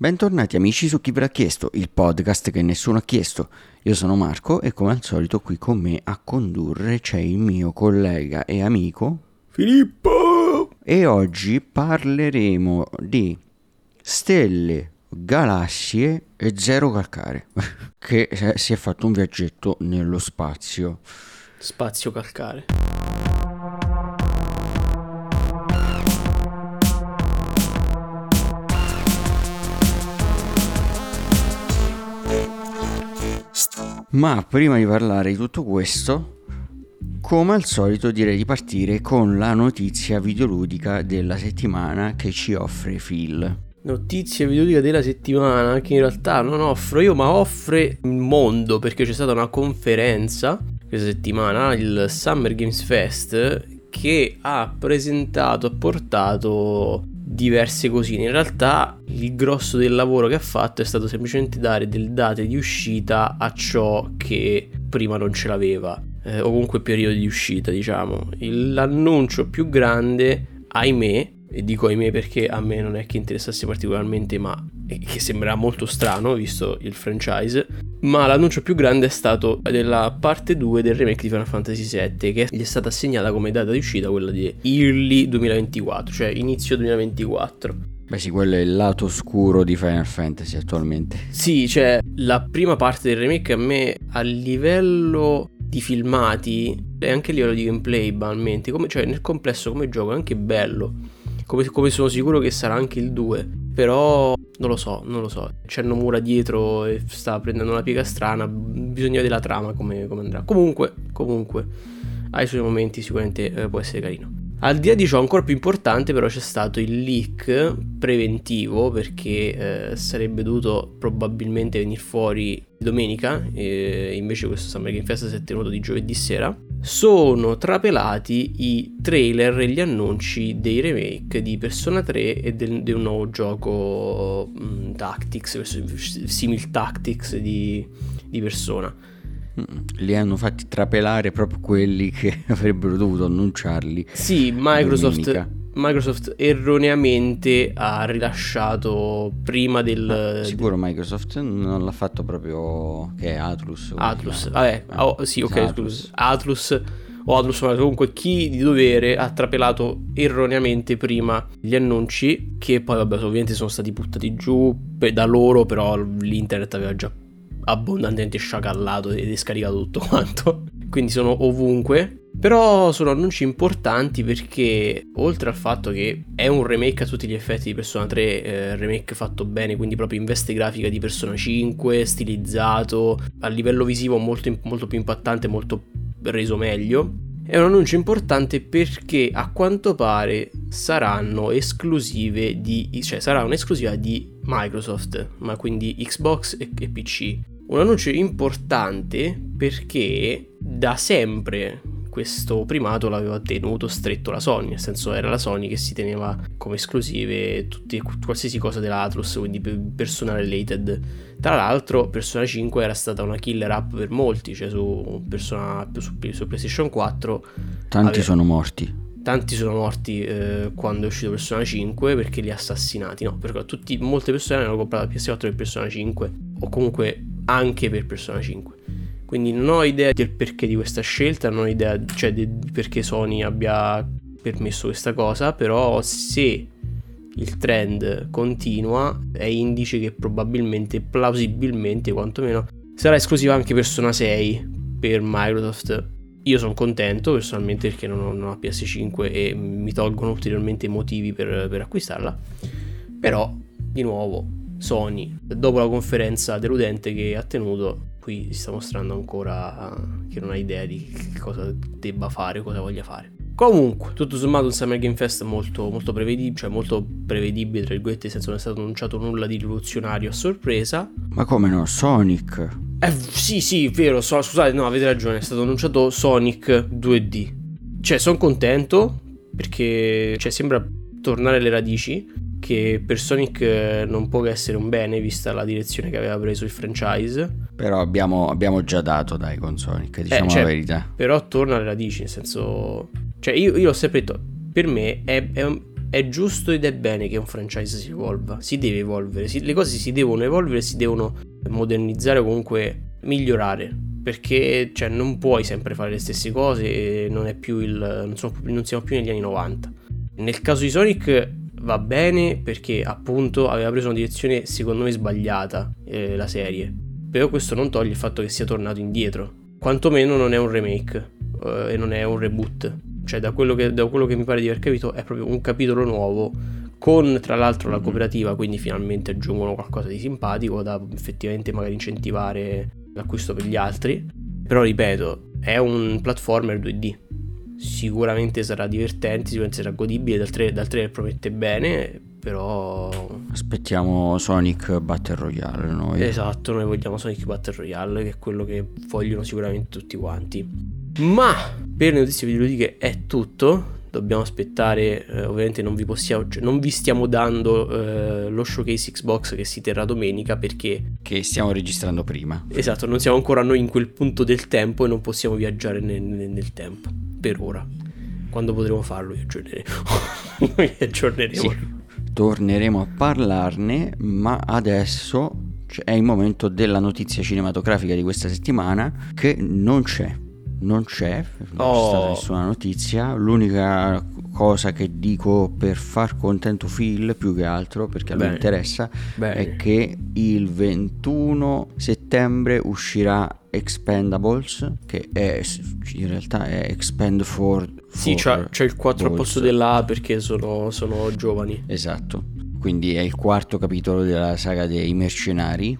Bentornati amici su Chi ve l'ha chiesto, il podcast che nessuno ha chiesto. Io sono Marco e come al solito qui con me a condurre c'è il mio collega e amico Filippo! E oggi parleremo di stelle, galassie e zero calcare, che si è fatto un viaggetto nello spazio. Spazio calcare. Ma prima di parlare di tutto questo, come al solito direi di partire con la notizia videoludica della settimana che ci offre Phil. Notizia videoludica della settimana che in realtà non offro io ma offre il mondo perché c'è stata una conferenza questa settimana, il Summer Games Fest, che ha presentato, ha portato diverse cosine. In realtà il grosso del lavoro che ha fatto è stato semplicemente dare delle date di uscita a ciò che prima non ce l'aveva. Eh, o comunque periodi di uscita, diciamo. L'annuncio più grande, ahimè, e dico ahimè perché a me non è che interessasse particolarmente, ma che sembra molto strano visto il franchise. Ma l'annuncio più grande è stato della parte 2 del remake di Final Fantasy VII, che gli è stata assegnata come data di uscita quella di Early 2024, cioè inizio 2024. Beh sì, quello è il lato oscuro di Final Fantasy attualmente. Sì, cioè la prima parte del remake a me a livello di filmati e anche a livello di gameplay banalmente, come, cioè nel complesso come gioco è anche bello come, come, sono sicuro che sarà anche il 2. Però non lo so, non lo so. C'è Nomura dietro e sta prendendo una piega strana. Bisogna vedere la trama come, come andrà. Comunque, comunque, ai suoi momenti sicuramente eh, può essere carino. Al di là di ciò, ancora più importante, però, c'è stato il leak preventivo perché eh, sarebbe dovuto probabilmente venire fuori domenica. E invece, questo Summer Game Fest si è tenuto di giovedì sera sono trapelati i trailer e gli annunci dei remake di Persona 3 e del, di un nuovo gioco um, Tactics, simil Tactics di, di Persona. Mm, li hanno fatti trapelare proprio quelli che avrebbero dovuto annunciarli. Sì, Microsoft domenica. Microsoft erroneamente ha rilasciato prima del... Ma sicuro Microsoft non l'ha fatto proprio che è Atlus. Atlus, vabbè, oh, sì, ok, Atlus. Atlus o Atlus, ma comunque chi di dovere ha trapelato erroneamente prima gli annunci che poi vabbè ovviamente sono stati buttati giù da loro, però l'internet aveva già abbondantemente sciacallato e scaricato tutto quanto. Quindi sono ovunque però sono annunci importanti perché oltre al fatto che è un remake a tutti gli effetti di Persona 3, eh, remake fatto bene, quindi proprio in veste grafica di Persona 5, stilizzato, a livello visivo molto, molto più impattante, molto reso meglio. È un annuncio importante perché a quanto pare saranno esclusive di, cioè sarà un'esclusiva di Microsoft, ma quindi Xbox e, e PC. Un annuncio importante perché da sempre questo primato l'aveva tenuto stretto la Sony, nel senso era la Sony che si teneva come esclusive tutti, qualsiasi cosa dell'Atlus, quindi Persona related. Tra l'altro Persona 5 era stata una killer app per molti, cioè su, Persona, su, su PlayStation 4. Tanti aveva, sono morti. Tanti sono morti eh, quando è uscito Persona 5 perché li ha assassinati, no? Perché tutti, molte persone hanno comprato la PS4 per Persona 5 o comunque anche per Persona 5 quindi non ho idea del perché di questa scelta, non ho idea cioè, di perché Sony abbia permesso questa cosa, però se il trend continua è indice che probabilmente, plausibilmente quantomeno, sarà esclusiva anche Persona 6 per Microsoft. Io sono contento personalmente perché non ho una PS5 e mi tolgono ulteriormente motivi per, per acquistarla. Però, di nuovo, Sony, dopo la conferenza deludente che ha tenuto, qui si sta mostrando ancora che non ha idea di cosa debba fare o cosa voglia fare. Comunque, tutto sommato un Summer Game Fest molto, molto prevedibile, cioè molto prevedibile, tra virgolette, nel senso non è stato annunciato nulla di rivoluzionario a sorpresa. Ma come no? Sonic? Eh sì, sì, vero, so, scusate, no, avete ragione, è stato annunciato Sonic 2D. Cioè, sono contento perché cioè, sembra tornare alle radici che per Sonic eh, non può che essere un bene vista la direzione che aveva preso il franchise. Però abbiamo, abbiamo già dato dai con Sonic, eh, diciamo eh, cioè, la verità. Però torna alle radici, nel senso... Cioè io, io l'ho sempre detto, per me è, è, è giusto ed è bene che un franchise si evolva, si deve evolvere, si, le cose si devono evolvere, si devono modernizzare o comunque migliorare. Perché cioè, non puoi sempre fare le stesse cose, non, è più il, non, sono, non siamo più negli anni 90. Nel caso di Sonic va bene perché appunto aveva preso una direzione secondo me sbagliata eh, la serie. Però questo non toglie il fatto che sia tornato indietro. Quantomeno non è un remake eh, e non è un reboot. Cioè da quello, che, da quello che mi pare di aver capito è proprio un capitolo nuovo con tra l'altro la cooperativa, quindi finalmente aggiungono qualcosa di simpatico da effettivamente magari incentivare l'acquisto per gli altri. Però ripeto, è un platformer 2D, sicuramente sarà divertente, sicuramente sarà godibile, dal trailer, dal trailer promette bene, però... Aspettiamo Sonic Battle Royale noi. Esatto, noi vogliamo Sonic Battle Royale, che è quello che vogliono sicuramente tutti quanti. Ma per le notizie videoludiche è tutto. Dobbiamo aspettare, eh, ovviamente non vi, possiamo, cioè non vi stiamo dando eh, lo showcase Xbox che si terrà domenica perché... Che stiamo registrando prima. Esatto, non siamo ancora noi in quel punto del tempo e non possiamo viaggiare nel, nel, tempo per ora. Quando potremo farlo vi aggiorneremo. vi aggiorneremo. Sì, torneremo a parlarne, ma adesso è il momento della notizia cinematografica di questa settimana che non c'è. Non c'è, non oh. c'è stata oh. nessuna notizia. L'unica cosa che dico per far contento Phil più che altro perché a lui interessa Bene. è che il 21 settembre uscirà Expendables che è in realtà è Expend for, sì c'è, c'è il 4 al posto della A perché sono, sono giovani esatto quindi è il quarto capitolo della saga dei mercenari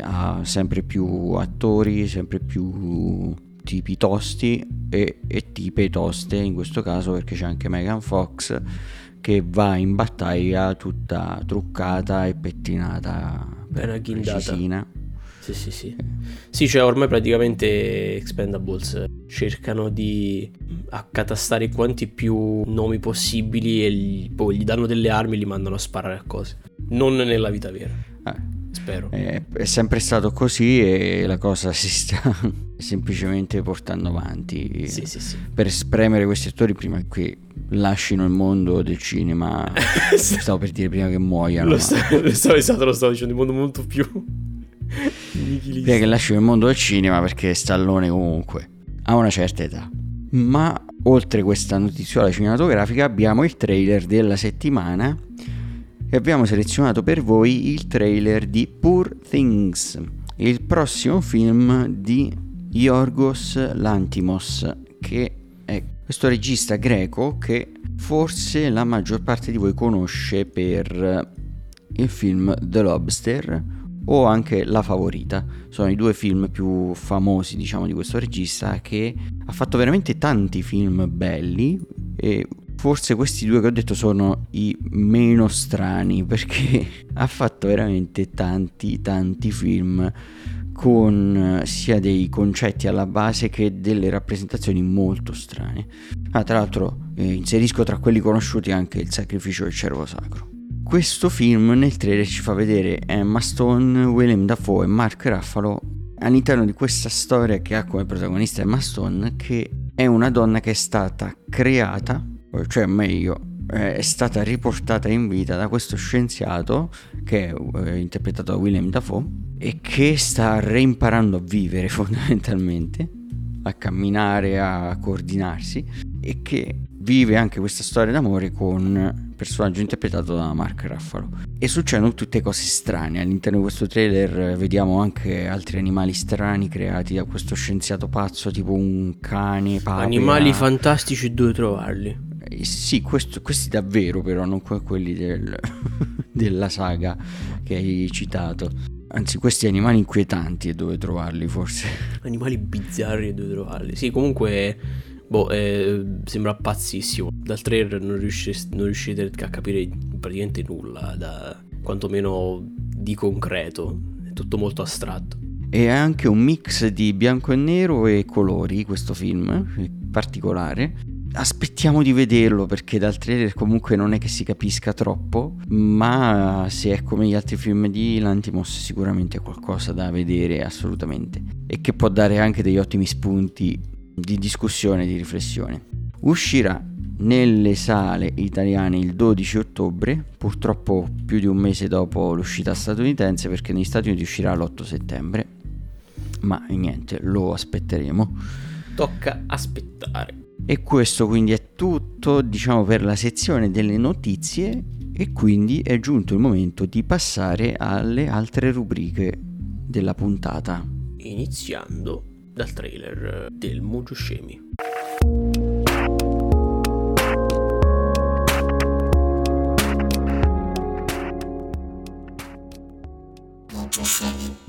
ha sempre più attori sempre più tipi tosti e, e tipe toste in questo caso perché c'è anche Megan Fox che va in battaglia tutta truccata e pettinata ben precisina sì, sì, sì. Sì, cioè ormai praticamente Expendables cercano di accatastare quanti più nomi possibili e gli, poi gli danno delle armi e li mandano a sparare a cose. Non nella vita vera. Eh. Spero. È, è sempre stato così e la cosa si sta semplicemente portando avanti. Sì, sì, sì. Per spremere questi attori prima che lasciano il mondo del cinema. stavo per dire prima che muoiano. Lo, ma... stavo, esatto, lo stavo dicendo in modo molto più Direi che lascio il mondo del cinema perché Stallone comunque ha una certa età. Ma oltre questa notiziola cinematografica abbiamo il trailer della settimana e abbiamo selezionato per voi il trailer di Poor Things, il prossimo film di Yorgos Lantimos, che è questo regista greco che forse la maggior parte di voi conosce per il film The Lobster o anche La Favorita. Sono i due film più famosi, diciamo, di questo regista che ha fatto veramente tanti film belli e forse questi due che ho detto sono i meno strani perché ha fatto veramente tanti tanti film con sia dei concetti alla base che delle rappresentazioni molto strane. Ah, tra l'altro eh, inserisco tra quelli conosciuti anche Il sacrificio del cervo sacro. Questo film nel trailer ci fa vedere Emma Stone, William Dafoe e Mark Ruffalo all'interno di questa storia che ha come protagonista Emma Stone che è una donna che è stata creata, cioè meglio è stata riportata in vita da questo scienziato che è eh, interpretato da William Dafoe e che sta reimparando a vivere fondamentalmente, a camminare, a coordinarsi e che vive anche questa storia d'amore con personaggio interpretato da Mark Ruffalo. E succedono tutte cose strane. All'interno di questo trailer vediamo anche altri animali strani creati da questo scienziato pazzo, tipo un cane, papera. Animali fantastici dove trovarli? Eh, sì, questo, questi davvero però, non quelli del, della saga che hai citato. Anzi, questi animali inquietanti e dove trovarli forse. Animali bizzarri e dove trovarli. Sì, comunque Boh, eh, sembra pazzissimo. Dal trailer non, riuscite, non riuscite a capire praticamente nulla, da, quantomeno di concreto. È tutto molto astratto. E è anche un mix di bianco e nero e colori questo film, particolare. Aspettiamo di vederlo perché dal trailer comunque non è che si capisca troppo, ma se è come gli altri film di Lantimos sicuramente è qualcosa da vedere assolutamente e che può dare anche degli ottimi spunti di discussione, di riflessione. Uscirà nelle sale italiane il 12 ottobre, purtroppo più di un mese dopo l'uscita statunitense perché negli Stati Uniti uscirà l'8 settembre, ma niente, lo aspetteremo. Tocca aspettare. E questo quindi è tutto, diciamo, per la sezione delle notizie e quindi è giunto il momento di passare alle altre rubriche della puntata. Iniziando dal trailer del Mujo Scemi.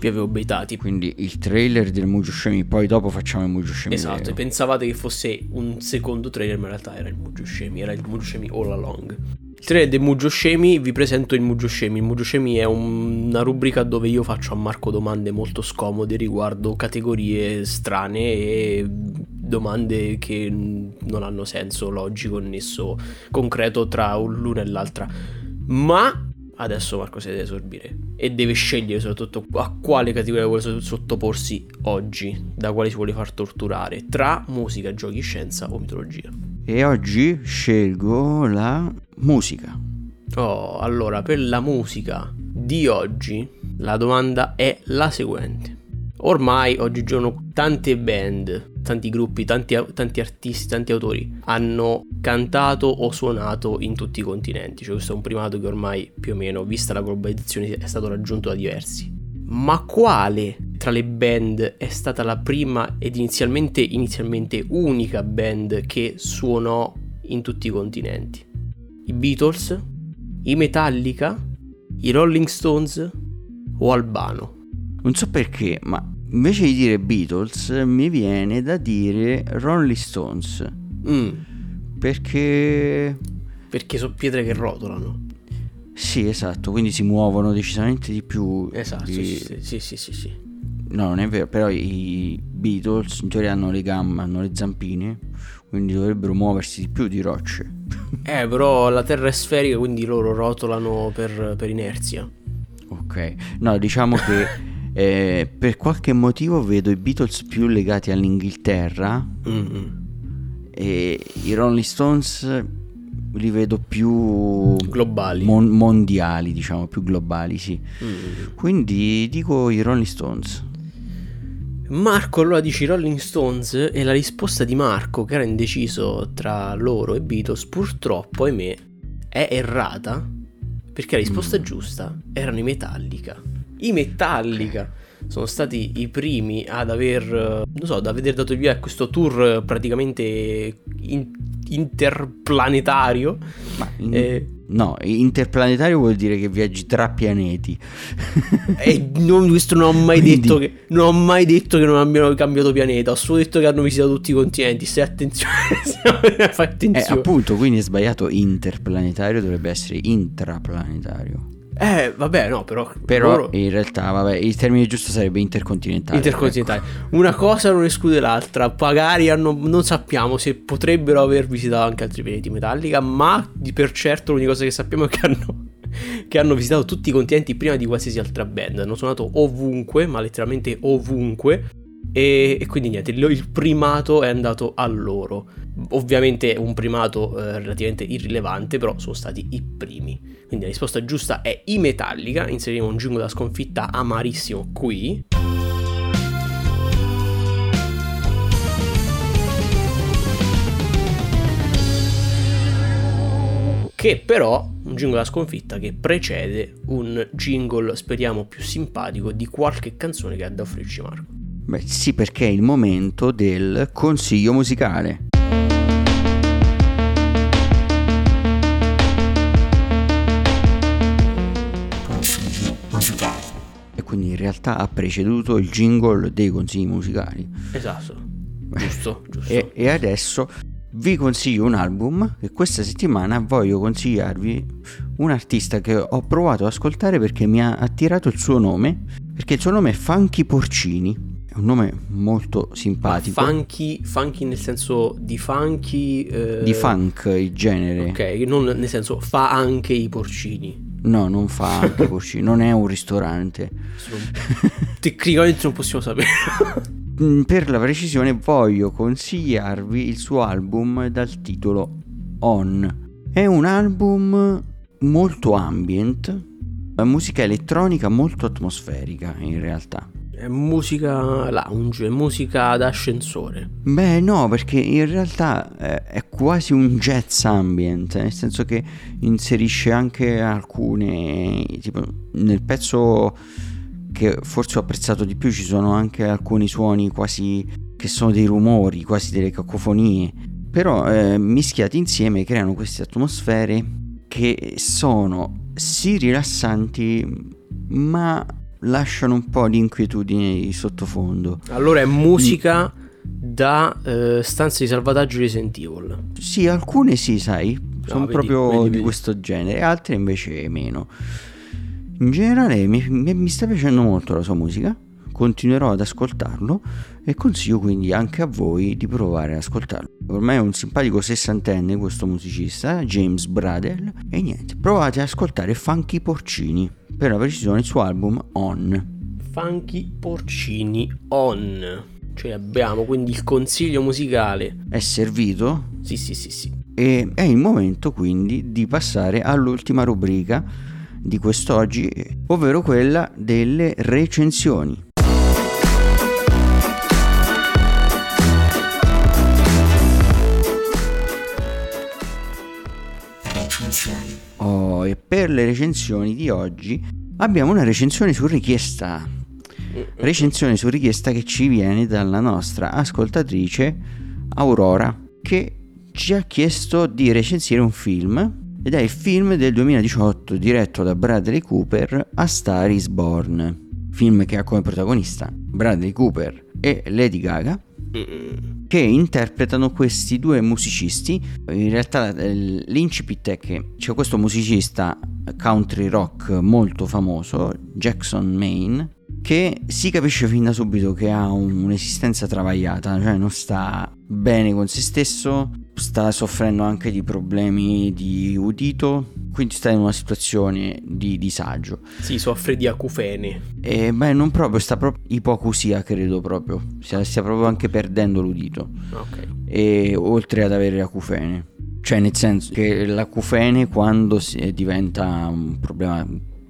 Avevo baitati. Quindi il trailer del Mujo Shemi, poi dopo facciamo il Mujo Shemi. Esatto, vero. e pensavate che fosse un secondo trailer, ma in realtà era il Mujo Shemi, era il Mujo Shemi all along. Il trailer del Mujo Shemi, vi presento il Mujo Shemi. Il Mujo Shemi è un, una rubrica dove io faccio a Marco domande molto scomode riguardo categorie strane e domande che non hanno senso logico, nesso concreto tra l'una e l'altra. Ma adesso Marco si deve esorbire e deve scegliere soprattutto a quale categoria vuole sottoporsi oggi, da quale si vuole far torturare, tra musica, giochi, scienza o mitologia. E oggi scelgo la musica. Oh, allora per la musica di oggi la domanda è la seguente. Ormai oggigiorno tante band, tanti gruppi, tanti, tanti, artisti, tanti autori hanno cantato o suonato in tutti i continenti. Cioè questo è un primato che ormai più o meno, vista la globalizzazione, è stato raggiunto da diversi. Ma quale tra le band è stata la prima ed inizialmente, inizialmente unica band che suonò in tutti i continenti? I Beatles? I Metallica? I Rolling Stones? O Albano? Non so perché, ma invece di dire Beatles mi viene da dire Rolling Stones. Mm. Perché... Perché sono pietre che rotolano. Sì, esatto, quindi si muovono decisamente di più. Esatto, di... sì, sì, sì, sì, sì. No, non è vero, però i Beatles in teoria hanno le gambe, hanno le zampine, quindi dovrebbero muoversi di più di rocce. Eh, però la Terra è sferica, quindi loro rotolano per, per inerzia. Ok, no, diciamo che Eh, per qualche motivo vedo i Beatles più legati all'Inghilterra mm-hmm. e i Rolling Stones li vedo più globali, mon- mondiali, diciamo, più globali, sì. Mm-hmm. Quindi dico i Rolling Stones. Marco allora dici Rolling Stones e la risposta di Marco, che era indeciso tra loro e Beatles, purtroppo, ahimè, è errata perché la risposta mm. giusta erano i Metallica. I Metallica sono stati i primi ad aver, non so, ad aver dato via a questo tour praticamente in, interplanetario. Ma in, eh, no, interplanetario vuol dire che viaggi tra pianeti. e non, questo non ho mai Quindi... detto che non ho mai detto che non abbiano cambiato pianeta, ho solo detto che hanno visitato tutti i continenti. Stai attenzione, fai attenzione. Eh, appunto, quindi è sbagliato interplanetario, dovrebbe essere intraplanetario. Eh, vabbè, no, però. Però loro... in realtà, vabbè, il termine giusto sarebbe intercontinentale. Intercontinentale. Ecco. Una cosa non esclude l'altra. Magari hanno, non sappiamo se potrebbero aver visitato anche altri pianeti Metallica, ma di per certo l'unica cosa che sappiamo è che hanno, che hanno visitato tutti i continenti prima di qualsiasi altra band. Hanno suonato ovunque, ma letteralmente ovunque. E, e, quindi niente, il primato è andato a loro. Ovviamente un primato eh, relativamente irrilevante, però sono stati i primi. Quindi la risposta giusta è i Metallica. Inseriremo un jingle da sconfitta amarissimo qui. Che però un jingle da sconfitta che precede un jingle, speriamo, più simpatico di qualche canzone che ha da offrirci Marco. Beh, sì, perché è il momento del consiglio musicale. E quindi in realtà ha preceduto il jingle dei consigli musicali. Esatto, giusto, giusto. E, e adesso vi consiglio un album e questa settimana voglio consigliarvi un artista che ho provato ad ascoltare perché mi ha attirato il suo nome, perché il suo nome è Funky Porcini un nome molto simpatico. funky, funky nel senso di funky... Eh... Di funk, il genere. Ok, non nel senso fa anche i porcini. No, non fa anche i porcini, non è un ristorante. Tecnicamente non possiamo sapere. Mm, per la precisione voglio consigliarvi il suo album dal titolo On. È un album molto ambient, musica elettronica molto atmosferica in realtà. È musica lounge, è musica d'ascensore. Beh, no, perché in realtà eh, è quasi un jazz ambient, nel senso che inserisce anche alcune. tipo nel pezzo che forse ho apprezzato di più ci sono anche alcuni suoni quasi che sono dei rumori, quasi delle cacofonie. Però eh, mischiati insieme creano queste atmosfere che sono sì rilassanti, ma lasciano un po' di inquietudine di sottofondo. Allora è musica da eh, stanze di salvataggio Resident Evil. Sì, alcune sì, sai, sono vedi, proprio vedi, di vedi. questo genere, altre invece meno. In generale mi, mi, mi sta piacendo molto la sua musica, continuerò ad ascoltarlo e consiglio quindi anche a voi di provare ad ascoltarlo. Ormai è un simpatico sessantenne questo musicista, James Bradel, e niente, provate ad ascoltare Funky Porcini per la precisione il suo album On. Funky Porcini On. Cioè abbiamo quindi il consiglio musicale. È servito? Sì, sì, sì, sì. E è il momento quindi di passare all'ultima rubrica di quest'oggi, ovvero quella delle recensioni. Oh, e per le recensioni di oggi abbiamo una recensione su richiesta. Recensione su richiesta che ci viene dalla nostra ascoltatrice Aurora che ci ha chiesto di recensire un film ed è il film del 2018 diretto da Bradley Cooper A Star is Born, film che ha come protagonista Bradley Cooper e Lady Gaga che interpretano questi due musicisti. In realtà l'incipit è che c'è questo musicista country rock molto famoso, Jackson Maine, che si capisce fin da subito che ha un'esistenza travagliata, cioè non sta bene con se stesso, sta soffrendo anche di problemi di udito, quindi sta in una situazione di disagio. Sì, soffre di acufene. E beh, non proprio, sta proprio ipocusia, credo proprio. Stia, stia proprio anche perdendo l'udito. Ok. E oltre ad avere acufene. Cioè, nel senso che l'acufene quando diventa un problema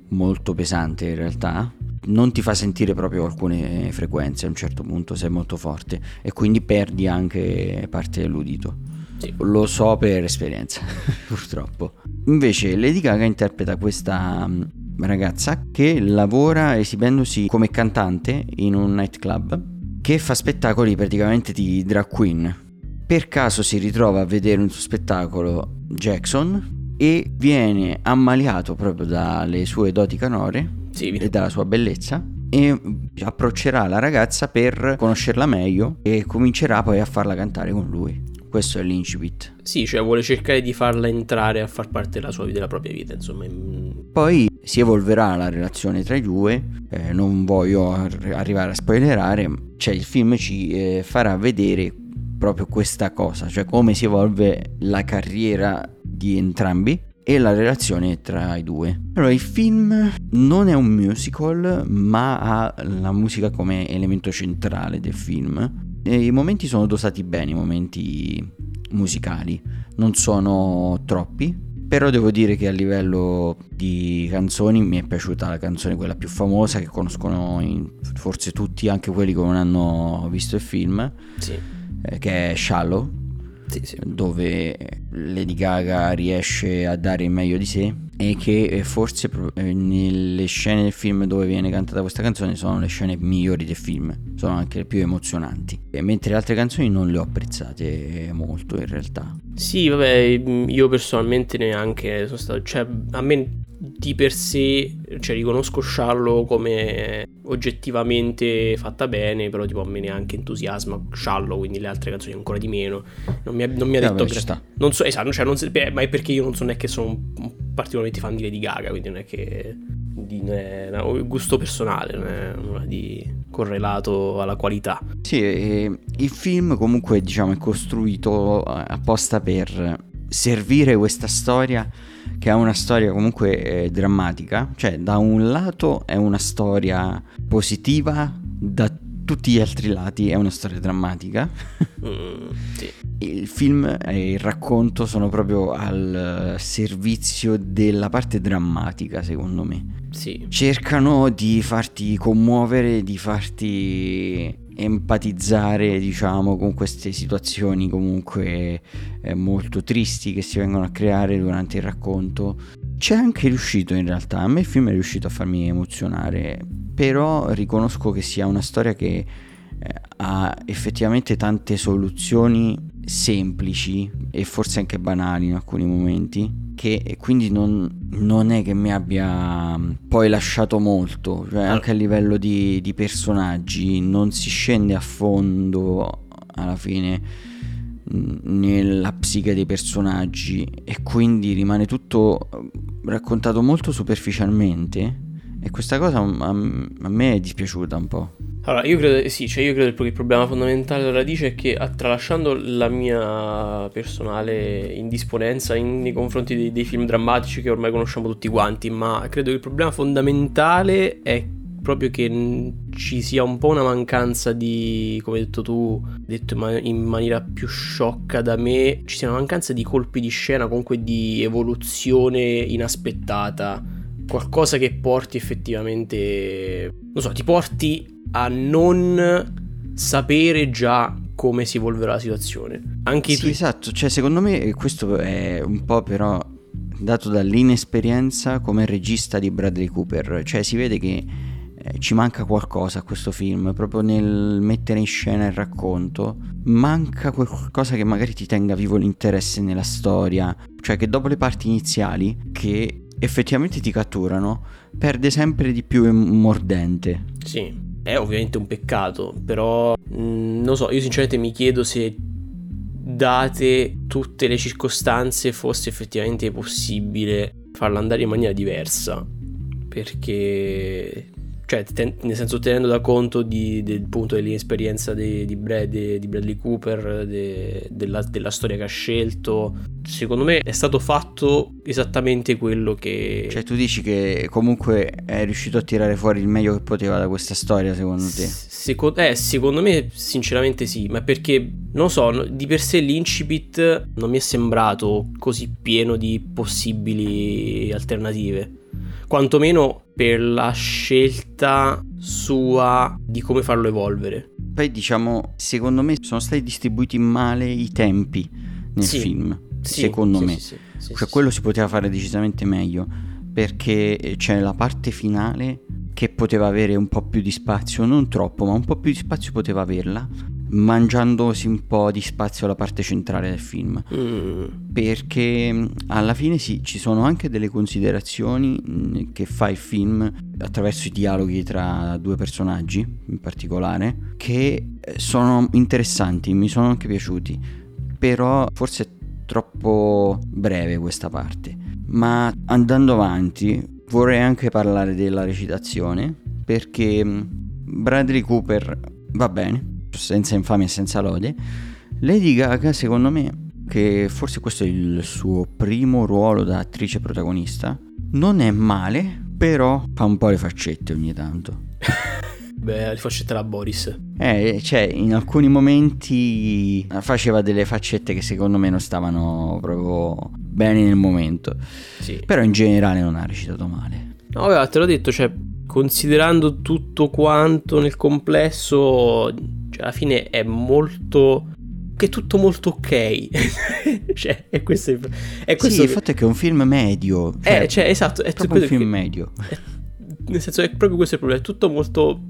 molto pesante in realtà non ti fa sentire proprio alcune frequenze a un certo punto sei molto forte e quindi perdi anche parte dell'udito sì. lo so per esperienza purtroppo invece Lady Gaga interpreta questa mm, ragazza che lavora esibendosi come cantante in un nightclub che fa spettacoli praticamente di drag queen per caso si ritrova a vedere un suo spettacolo Jackson e viene ammaliato proprio dalle sue doti canore sì. e dalla sua bellezza e approccerà la ragazza per conoscerla meglio e comincerà poi a farla cantare con lui. Questo è l'incipit. Sì, cioè vuole cercare di farla entrare a far parte della, sua, della propria vita, insomma. Poi si evolverà la relazione tra i due, eh, non voglio arrivare a spoilerare, cioè il film ci eh, farà vedere proprio questa cosa, cioè come si evolve la carriera di entrambi e la relazione tra i due. Allora, il film non è un musical, ma ha la musica come elemento centrale del film. I momenti sono dosati bene, i momenti musicali, non sono troppi, però devo dire che a livello di canzoni mi è piaciuta la canzone quella più famosa che conoscono in, forse tutti, anche quelli che non hanno visto il film, sì. eh, che è Shallow sì, sì. dove Lady Gaga riesce a dare il meglio di sé e che eh, forse eh, nelle scene del film dove viene cantata questa canzone sono le scene migliori del film, sono anche le più emozionanti, e mentre le altre canzoni non le ho apprezzate molto in realtà. Sì, vabbè, io personalmente neanche sono stato, cioè a me di per sé, cioè riconosco Shallow come oggettivamente fatta bene, però tipo a me neanche entusiasma Shallow, quindi le altre canzoni ancora di meno. Non mi ha, non mi ha detto... Vabbè, gra- non so, esatto, cioè non so, ma è perché io non so neanche sono un, particolarmente fan di Lady Gaga, quindi non è che... Di, non è un gusto personale, non è nulla di correlato alla qualità. Sì, il film comunque diciamo è costruito apposta per servire questa storia che è una storia comunque eh, drammatica, cioè da un lato è una storia positiva da tutti gli altri lati è una storia drammatica. Mm, sì. Il film e il racconto sono proprio al servizio della parte drammatica, secondo me. Sì. Cercano di farti commuovere, di farti empatizzare, diciamo, con queste situazioni comunque eh, molto tristi che si vengono a creare durante il racconto. C'è anche riuscito in realtà, a me il film è riuscito a farmi emozionare, però riconosco che sia una storia che eh, ha effettivamente tante soluzioni semplici e forse anche banali in alcuni momenti che quindi non, non, è che mi abbia mm, poi lasciato molto, cioè anche a livello di, di personaggi non si scende a fondo alla fine nella psiche dei personaggi e quindi rimane tutto mm, raccontato molto superficialmente e questa cosa a, me è dispiaciuta un po'. Allora, io credo, sì, cioè io credo che il problema fondamentale della radice è che tralasciando la mia personale indisponenza in, nei confronti dei, dei, film drammatici che ormai conosciamo tutti quanti, ma credo che il problema fondamentale è proprio che ci sia un po' una mancanza di, come hai detto tu, detto in maniera più sciocca da me, ci sia una mancanza di colpi di scena, comunque di evoluzione inaspettata. Qualcosa che porti effettivamente, non so, ti porti a non sapere già come si evolverà la situazione. Anche sì, tu... esatto, cioè secondo me questo è un po' però dato dall'inesperienza come regista di Bradley Cooper, cioè si vede che eh, ci manca qualcosa a questo film, proprio nel mettere in scena il racconto, manca qualcosa che magari ti tenga vivo l'interesse nella storia, cioè che dopo le parti iniziali che effettivamente ti catturano, perde sempre di più mordente. Sì, è ovviamente un peccato, però mh, mm, non so, io sinceramente mi chiedo se date tutte le circostanze fosse effettivamente possibile farla andare in maniera diversa. Perché cioè ten- nel senso tenendo da conto di, del punto dell'esperienza di, di, Brad, di Bradley Cooper, de, della, della, storia che ha scelto, secondo me è stato fatto esattamente quello che... Cioè tu dici che comunque è riuscito a tirare fuori il meglio che poteva da questa storia secondo te? Seco- eh, secondo me sinceramente sì, ma perché non so, di per sé l'incipit non mi è sembrato così pieno di possibili alternative quantomeno per la scelta sua di come farlo evolvere. Poi diciamo, secondo me sono stati distribuiti male i tempi nel sì, film, sì, secondo sì, me. cioè quello si poteva fare decisamente meglio, perché c'è la parte finale che poteva avere un po' più di spazio, non troppo, ma un po' più di spazio poteva averla mangiandosi un po' di spazio alla parte centrale del film. Mm. Perché mm, alla fine sì, ci sono anche delle considerazioni mm, che fa il film attraverso i dialoghi tra due personaggi in particolare, che eh, sono interessanti, mi sono anche piaciuti. Però forse è troppo breve questa parte. Ma andando avanti, vorrei anche parlare della recitazione, perché mm, Bradley Cooper va bene, senza infamia e senza lode. Lady Gaga, secondo me, che forse questo è il suo primo ruolo da attrice protagonista, non è male, però fa un po' le faccette ogni tanto. Beh, le faccette la Boris. Eh, cioè, in alcuni momenti faceva delle faccette che secondo me non stavano proprio bene nel momento. Sì. Però in generale non ha recitato male. No, vabbè, te l'ho detto, cioè, considerando tutto quanto nel complesso, cioè, alla fine è molto che è tutto molto ok. cioè, è questo, è questo. Sì, il fatto è che è un film medio. Cioè, eh, cioè, esatto, è proprio un film che, medio. È, nel senso, è proprio questo il problema. È tutto molto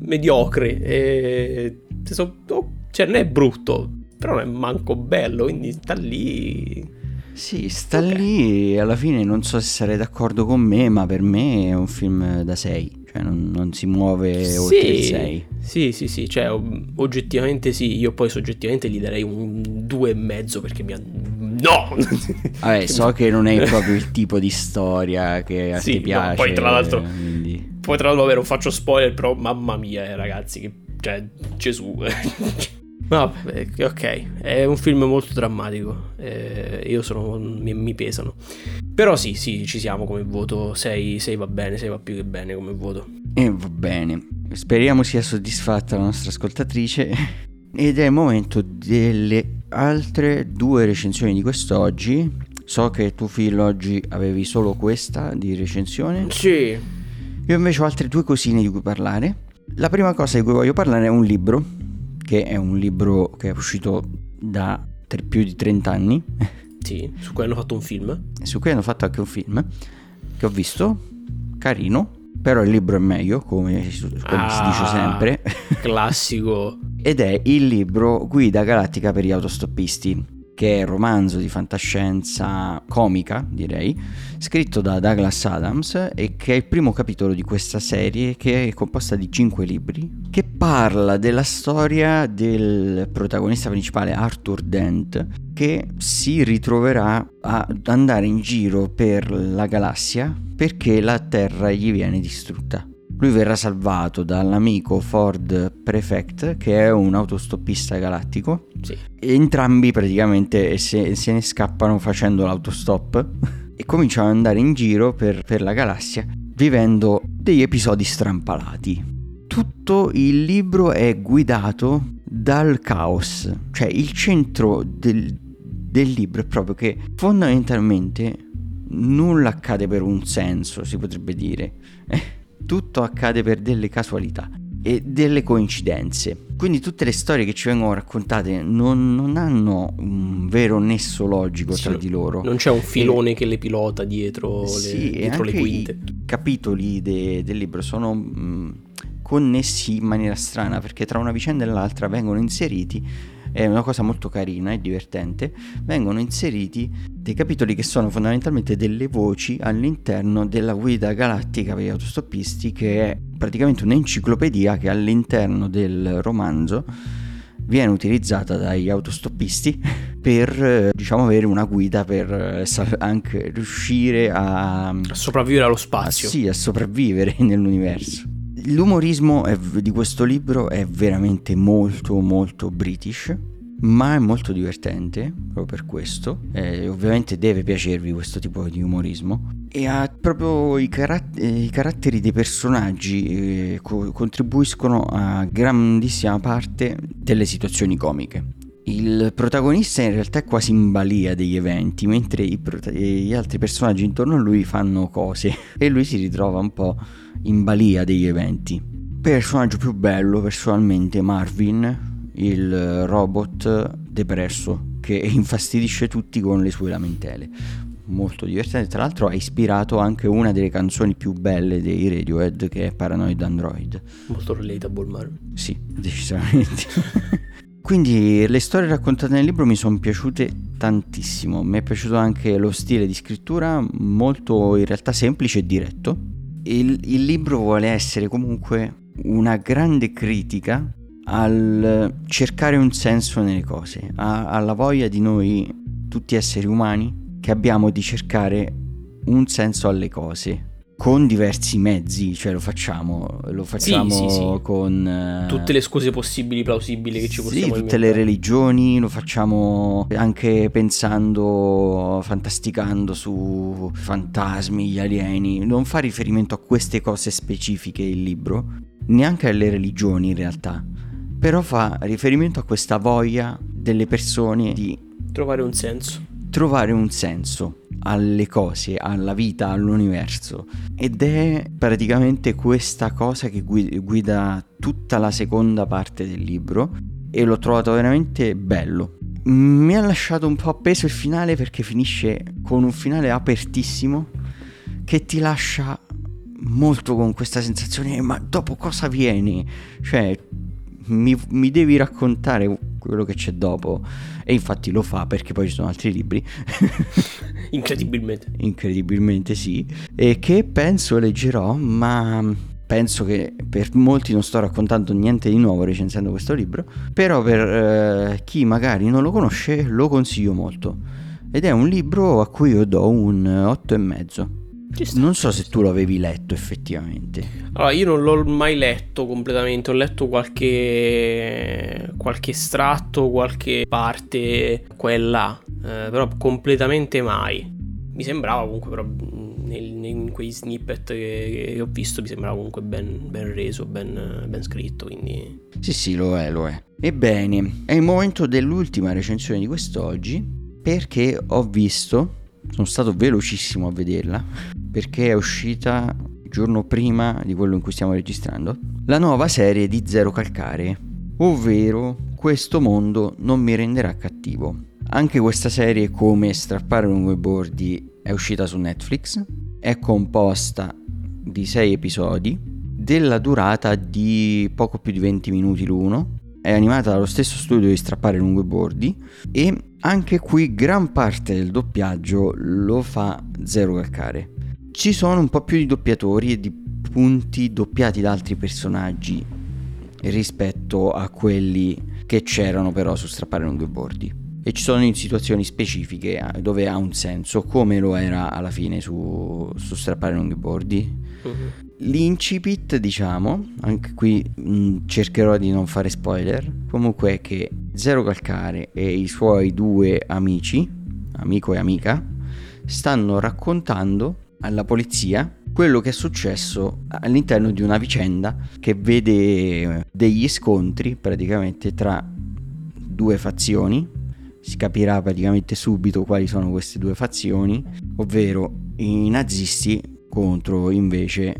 mediocre. E, senso, oh, cioè, non è brutto, però non è manco bello. Quindi sta lì. Sì, sta okay. lì. Alla fine non so se sarei d'accordo con me, ma per me è un film da 6 cioè non, non si muove sì, oltre il 6. Sì, sì, sì, cioè oggettivamente sì, io poi soggettivamente gli darei un 2,5 perché mi ha... No! Vabbè, so che non è proprio il tipo di storia che a sì, te piace. No, poi tra l'altro... Quindi... Poi tra l'altro, non faccio spoiler, però mamma mia, eh, ragazzi, che... Cioè, Gesù... No, ok, è un film molto drammatico, eh, io sono, mi, mi, pesano. Però sì, sì, ci siamo come voto, 6, 6 va bene, 6 va più che bene come voto. E va bene. Speriamo sia soddisfatta la nostra ascoltatrice. Ed è il momento delle altre due recensioni di quest'oggi. So che tu, Phil, oggi avevi solo questa di recensione. Sì. Io invece ho altre due cosine di cui parlare. La prima cosa di cui voglio parlare è un libro, che è un libro che è uscito da più di 30 anni. Sì, su cui hanno fatto un film. Su cui hanno fatto anche un film, che ho visto, carino, però il libro è meglio, come, come ah, si dice ah, sempre. Classico. Ed è il libro Guida Galattica per gli autostoppisti che è un romanzo di fantascienza comica, direi, scritto da Douglas Adams e che è il primo capitolo di questa serie che è composta di cinque libri, che parla della storia del protagonista principale Arthur Dent, che si ritroverà ad andare in giro per la galassia perché la Terra gli viene distrutta. Lui verrà salvato dall'amico Ford Prefect, che è un autostoppista galattico. Sì. Entrambi praticamente se, se ne scappano facendo l'autostop e cominciano ad andare in giro per, per la galassia vivendo degli episodi strampalati. Tutto il libro è guidato dal caos, cioè il centro del, del libro è proprio che fondamentalmente nulla accade per un senso, si potrebbe dire tutto accade per delle casualità e delle coincidenze. Quindi tutte le storie che ci vengono raccontate non, non hanno un vero nesso logico sì, tra di loro. Non c'è un filone e, che le pilota dietro, sì, le, dietro le quinte. I capitoli de, del libro sono mh, mm, connessi in maniera strana perché tra una vicenda e l'altra vengono inseriti è una cosa molto carina e divertente, vengono inseriti dei capitoli che sono fondamentalmente delle voci all'interno della guida galattica per gli autostoppisti, che è praticamente un'enciclopedia che all'interno del romanzo viene utilizzata dagli autostoppisti per diciamo avere una guida per eh, anche riuscire a, a sopravvivere allo spazio. A, sì, a sopravvivere nell'universo. L'umorismo è, di questo libro è veramente molto molto british, ma è molto divertente proprio per questo. Eh, ovviamente deve piacervi questo tipo di umorismo. E ha proprio i, caratt- i caratteri dei personaggi eh, co- contribuiscono a grandissima parte delle situazioni comiche. Il protagonista in realtà è quasi in balia degli eventi, mentre prota- gli altri personaggi intorno a lui fanno cose e lui si ritrova un po' in balia degli eventi. Personaggio più bello personalmente Marvin, il robot depresso che infastidisce tutti con le sue lamentele. Molto divertente, tra l'altro ha ispirato anche una delle canzoni più belle dei Radiohead che è Paranoid Android. Molto relatable Marvin. Sì, decisamente. Quindi le storie raccontate nel libro mi sono piaciute tantissimo, mi è piaciuto anche lo stile di scrittura molto in realtà semplice e diretto. Il, il libro vuole essere comunque una grande critica al cercare un senso nelle cose, a, alla voglia di noi, tutti esseri umani, che abbiamo di cercare un senso alle cose con diversi mezzi, cioè lo facciamo, lo facciamo sì, sì, sì. con... Uh, tutte le scuse possibili, plausibili che ci possiamo Sì, tutte inventare. le religioni, lo facciamo anche pensando, fantasticando su fantasmi, gli alieni, non fa riferimento a queste cose specifiche il libro, neanche alle religioni in realtà, però fa riferimento a questa voglia delle persone di... Trovare un senso. Trovare un senso alle cose, alla vita, all'universo. Ed è praticamente questa cosa che guida tutta la seconda parte del libro e l'ho trovato veramente bello. Mi ha lasciato un po' appeso il finale perché finisce con un finale apertissimo che ti lascia molto con questa sensazione ma dopo cosa viene? Cioè mi, mi devi raccontare quello che c'è dopo. E infatti lo fa perché poi ci sono altri libri. Incredibilmente. Incredibilmente sì. E che penso leggerò, ma penso che per molti non sto raccontando niente di nuovo recensendo questo libro. Però per eh, chi magari non lo conosce lo consiglio molto. Ed è un libro a cui io do un 8,5. Non so se tu l'avevi letto effettivamente. Allora, io non l'ho mai letto completamente, ho letto qualche, qualche estratto, qualche parte, quella, eh, però completamente mai. Mi sembrava comunque però nel, in quei snippet che, che, ho visto mi sembrava comunque ben, ben reso, ben, ben, scritto. Quindi... Sì, sì, lo è, lo è. Ebbene, è il momento dell'ultima recensione di quest'oggi perché ho visto, sono stato velocissimo a vederla, perché è uscita il giorno prima di quello in cui stiamo registrando, la nuova serie di Zero Calcare, ovvero Questo mondo non mi renderà cattivo. Anche questa serie, come Strappare lunghebordi, è uscita su Netflix, è composta di 6 episodi della durata di poco più di 20 minuti l'uno, è animata dallo stesso studio di Strappare lunghebordi e anche qui gran parte del doppiaggio lo fa Zero Calcare. Ci sono un po' più di doppiatori e di punti doppiati da altri personaggi rispetto a quelli che c'erano però su Strappare lunghebordi e ci sono in situazioni specifiche eh, dove ha un senso, come lo era alla fine su, su strappare longboardi. Uh-huh. L'incipit, diciamo, anche qui mh, mm, cercherò di non fare spoiler, comunque è che Zero Calcare e i suoi due amici, amico e amica, stanno raccontando alla polizia quello che è successo all'interno di una vicenda che vede degli scontri praticamente tra due fazioni si capirà praticamente subito quali sono queste due fazioni, ovvero i nazisti contro invece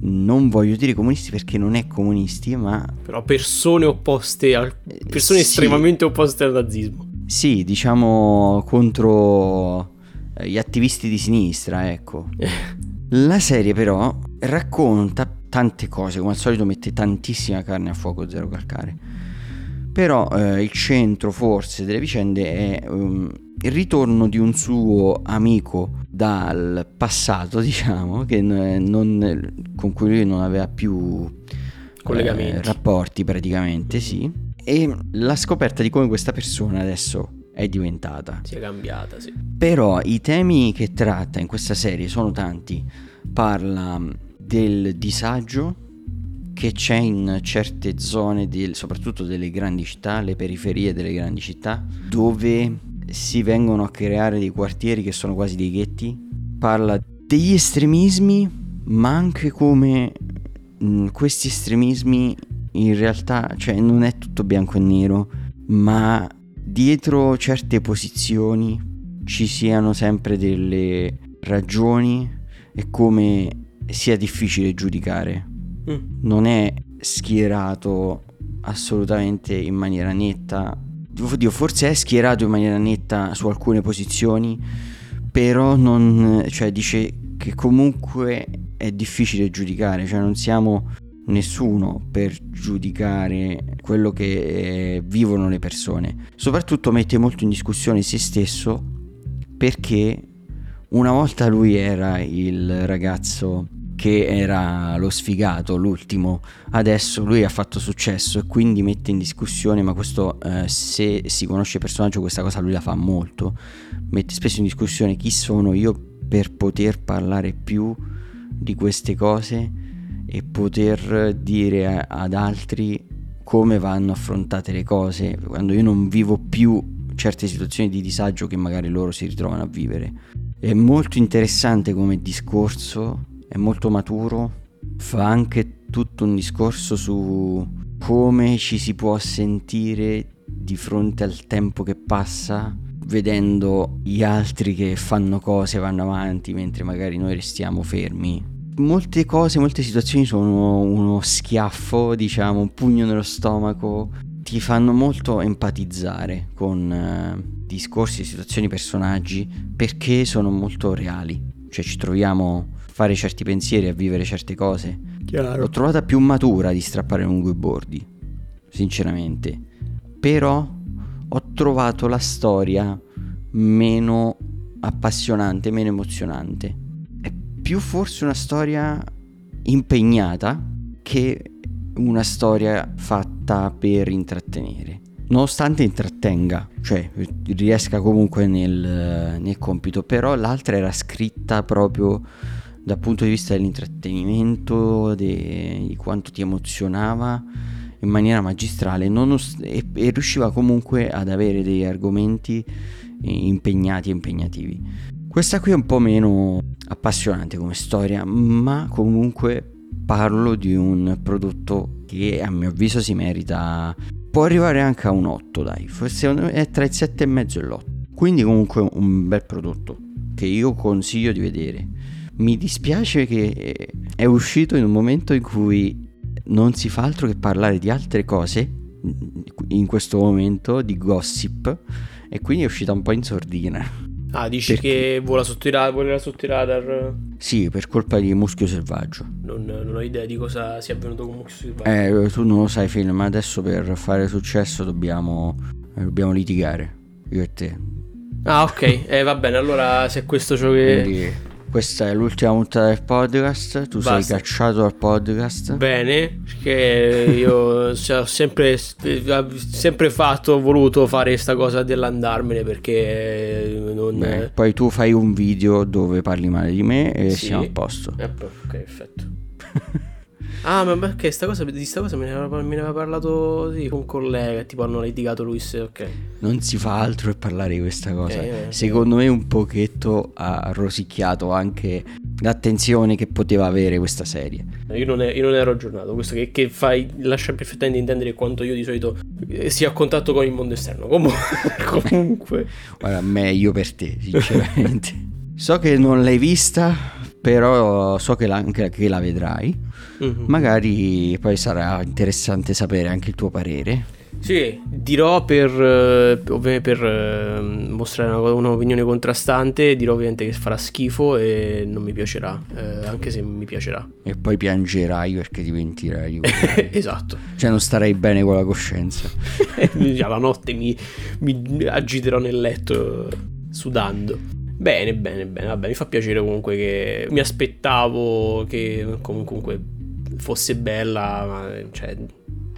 non voglio dire comunisti perché non è comunisti, ma però persone opposte al persone sì, estremamente opposte al nazismo. Sì, diciamo contro gli attivisti di sinistra, ecco. La serie però racconta tante cose, come al solito mette tantissima carne a fuoco Zero Calcare però eh, il centro forse delle vicende è um, il ritorno di un suo amico dal passato, diciamo, non, con cui lui non aveva più eh, rapporti praticamente, sì. E la scoperta di come questa persona adesso è diventata. Si è cambiata, sì. Però i temi che tratta in questa serie sono tanti. Parla del disagio che c'è in certe zone, del, soprattutto delle grandi città, le periferie delle grandi città, dove si vengono a creare dei quartieri che sono quasi dei ghetti. Parla degli estremismi, ma anche come mh, mm, questi estremismi in realtà, cioè non è tutto bianco e nero, ma dietro certe posizioni ci siano sempre delle ragioni e come sia difficile giudicare Mm. non è schierato assolutamente in maniera netta. Oddio, forse è schierato in maniera netta su alcune posizioni, però non, cioè dice che comunque è difficile giudicare, cioè non siamo nessuno per giudicare quello che eh, vivono le persone. Soprattutto mette molto in discussione se stesso perché una volta lui era il ragazzo che era lo sfigato, l'ultimo, adesso lui ha fatto successo e quindi mette in discussione, ma questo eh, se si conosce il personaggio questa cosa lui la fa molto, mette spesso in discussione chi sono io per poter parlare più di queste cose e poter dire ad altri come vanno affrontate le cose quando io non vivo più certe situazioni di disagio che magari loro si ritrovano a vivere. È molto interessante come discorso è molto maturo, fa anche tutto un discorso su come ci si può sentire di fronte al tempo che passa vedendo gli altri che fanno cose, vanno avanti mentre magari noi restiamo fermi. Molte cose, molte situazioni sono uno schiaffo, diciamo, un pugno nello stomaco, ti fanno molto empatizzare con eh, discorsi, situazioni, personaggi perché sono molto reali. Cioè ci troviamo fare certi pensieri, a vivere certe cose. Chiaro. L'ho trovata più matura di strappare lungo i bordi, sinceramente. Però ho trovato la storia meno appassionante, meno emozionante. Più forse una storia impegnata che una storia fatta per intrattenere. Nonostante intrattenga, cioè riesca comunque nel, nel compito, però l'altra era scritta proprio dal punto di vista dell'intrattenimento, de, di quanto ti emozionava in maniera magistrale os- e, e, riusciva comunque ad avere degli argomenti impegnati e impegnativi. Questa qui è un po' meno appassionante come storia, ma comunque parlo di un prodotto che a mio avviso si merita. Può arrivare anche a un 8 dai. Forse è tra il 7 e mezzo e l'8 quindi comunque un bel prodotto che io consiglio di vedere. Mi dispiace che è uscito in un momento in cui non si fa altro che parlare di altre cose in questo momento di gossip e quindi è uscita un po' in sordina Ah, dici Perché? che vola sotto i radar, voleva sotto i radar? Sì, per colpa di Muschio Selvaggio. Non, non, ho idea di cosa sia avvenuto con Muschio Selvaggio. Eh, tu non lo sai, film, ma adesso per fare successo dobbiamo, eh, dobbiamo litigare, io e te. Ah, ok, eh, va bene, allora se è questo ciò che... Quindi questa è l'ultima puntata del podcast. Tu Basta. sei cacciato dal podcast. Bene, perché io ho sempre, sempre fatto, ho voluto fare questa cosa dell'andarmene perché non. Beh, poi tu fai un video dove parli male di me e sì. siamo a posto. Eh, ok, perfetto. Ah, ma perché sta cosa, di sta cosa me ne, aveva, me ne aveva parlato sì, un collega, tipo hanno litigato lui se ok. Non si fa altro che parlare di questa cosa. Eh, Secondo me un pochetto ha rosicchiato anche l'attenzione che poteva avere questa serie. Io non, è, io non ero aggiornato, questo che, che fai lascia perfettamente intendere quanto io di solito eh, sia a contatto con il mondo esterno. Comunque, comunque. Guarda, meglio per te, sinceramente. so che non l'hai vista, però so che la, che la vedrai. Mm-hmm. Magari poi sarà interessante sapere anche il tuo parere. Sì, dirò per, eh, per eh, mostrare una, un'opinione contrastante, dirò ovviamente che farà schifo e non mi piacerà, eh, anche se mi piacerà. E poi piangerai perché ti pentirai. esatto. Cioè non starai bene con la coscienza. la notte mi, mi agiterò nel letto sudando. Bene, bene, bene. Vabbè, mi fa piacere comunque che mi aspettavo che comunque fosse bella, ma cioè,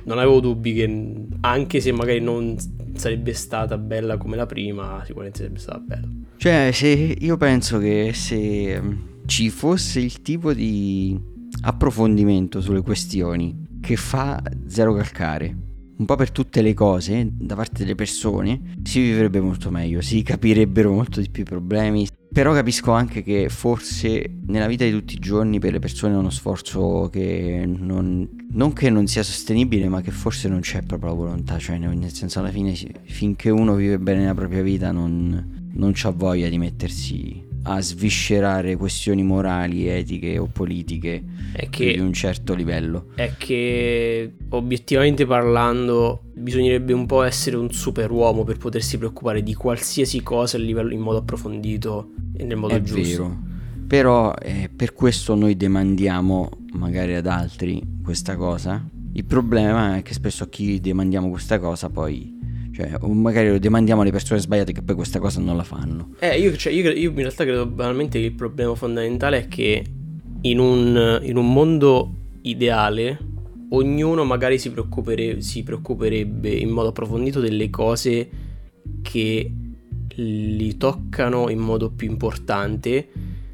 non avevo dubbi che anche se magari non sarebbe stata bella come la prima, sicuramente sarebbe stata bella. Cioè, se io penso che se mm, ci fosse il tipo di approfondimento sulle questioni che fa Zero Calcare un po' per tutte le cose da parte delle persone, si vivrebbe molto meglio, si capirebbero molto di più i problemi. Però capisco anche che forse nella vita di tutti i giorni per le persone è uno sforzo che non, non che non sia sostenibile, ma che forse non c'è proprio la volontà, cioè nel senso alla fine finché uno vive bene la propria vita non, non c'ha voglia di mettersi a sviscerare questioni morali, etiche o politiche che, di un certo livello. È che obiettivamente parlando bisognerebbe un po' essere un superuomo per potersi preoccupare di qualsiasi cosa a livello, in modo approfondito e nel modo è giusto. Vero. Però eh, per questo noi demandiamo magari ad altri questa cosa. Il problema è che spesso a chi demandiamo questa cosa poi cioè, o magari lo demandiamo alle persone sbagliate che poi questa cosa non la fanno. Eh, io, cioè, io, io in realtà credo banalmente che il problema fondamentale è che in un, in un mondo ideale ognuno magari si, preoccupere, si preoccuperebbe in modo approfondito delle cose che li toccano in modo più importante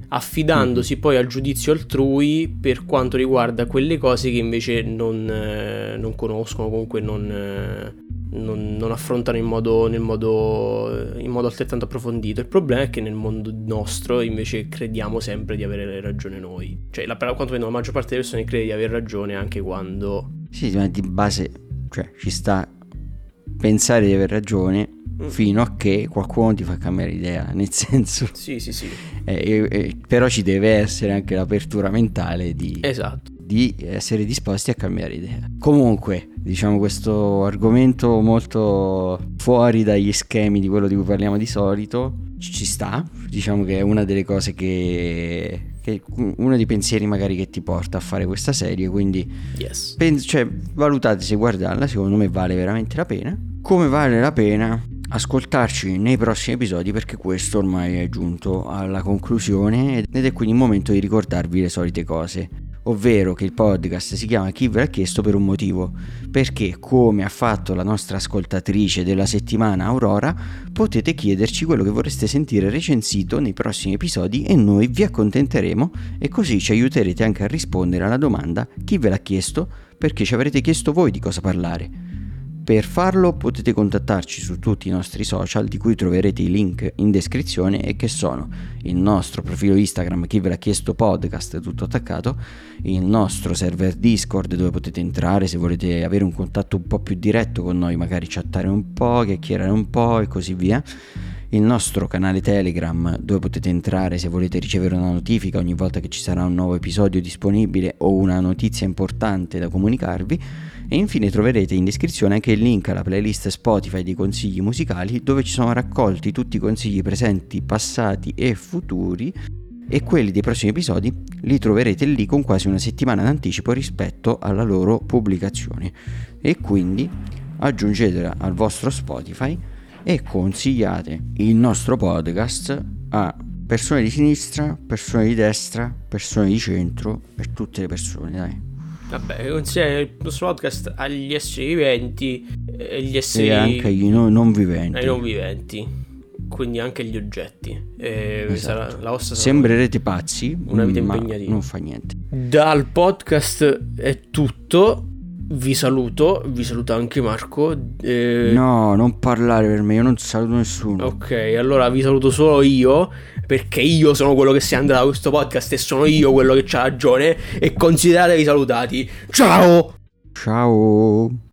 affidandosi mm. poi al giudizio altrui per quanto riguarda quelle cose che invece non, eh, non conoscono, comunque non, eh, non, non affrontano in modo, modo, in modo, altrettanto approfondito. Il problema è che nel mondo nostro invece crediamo sempre di avere ragione noi. Cioè, la, quanto la maggior parte delle persone crede di avere ragione anche quando... Sì, ma di base, cioè, ci sta pensare di aver ragione mm. fino a che qualcuno ti fa cambiare idea, nel senso... Sì, sì, sì. Eh, eh, però ci deve essere anche l'apertura mentale di... Esatto di essere disposti a cambiare idea. Comunque, diciamo questo argomento molto fuori dagli schemi di quello di cui parliamo di solito, ci sta, diciamo che è una delle cose che, che uno dei pensieri magari che ti porta a fare questa serie, quindi yes. pen- cioè, valutate se guardarla, secondo me vale veramente la pena. Come vale la pena ascoltarci nei prossimi episodi perché questo ormai è giunto alla conclusione ed è quindi il momento di ricordarvi le solite cose ovvero che il podcast si chiama Chi ve l'ha chiesto per un motivo, perché come ha fatto la nostra ascoltatrice della settimana Aurora, potete chiederci quello che vorreste sentire recensito nei prossimi episodi e noi vi accontenteremo e così ci aiuterete anche a rispondere alla domanda chi ve l'ha chiesto perché ci avrete chiesto voi di cosa parlare. Per farlo potete contattarci su tutti i nostri social di cui troverete i link in descrizione e che sono il nostro profilo Instagram chi ve l'ha chiesto podcast tutto attaccato, il nostro server Discord dove potete entrare se volete avere un contatto un po' più diretto con noi, magari chattare un po', chiacchierare un po' e così via il nostro canale Telegram dove potete entrare se volete ricevere una notifica ogni volta che ci sarà un nuovo episodio disponibile o una notizia importante da comunicarvi. E infine troverete in descrizione anche il link alla playlist Spotify dei consigli musicali dove ci sono raccolti tutti i consigli presenti, passati e futuri. E quelli dei prossimi episodi li troverete lì con quasi una settimana d'anticipo rispetto alla loro pubblicazione. E quindi aggiungetela al vostro Spotify e consigliate il nostro podcast a persone di sinistra, persone di destra, persone di centro e tutte le persone, dai. Vabbè, consiglia il nostro podcast agli esseri viventi e gli esseri... E anche agli no, non viventi. Ai non viventi, quindi anche agli oggetti. E esatto. sarà, la vostra Sembrerete pazzi, una vita impegnativa. Non fa niente. Dal podcast è tutto vi saluto, vi saluta anche Marco. Eh... No, non parlare per me, io non saluto nessuno. Ok, allora vi saluto solo io, perché io sono quello che si è andato da questo podcast e sono io quello che c'ha ragione. E consideratevi salutati. Ciao! Ciao!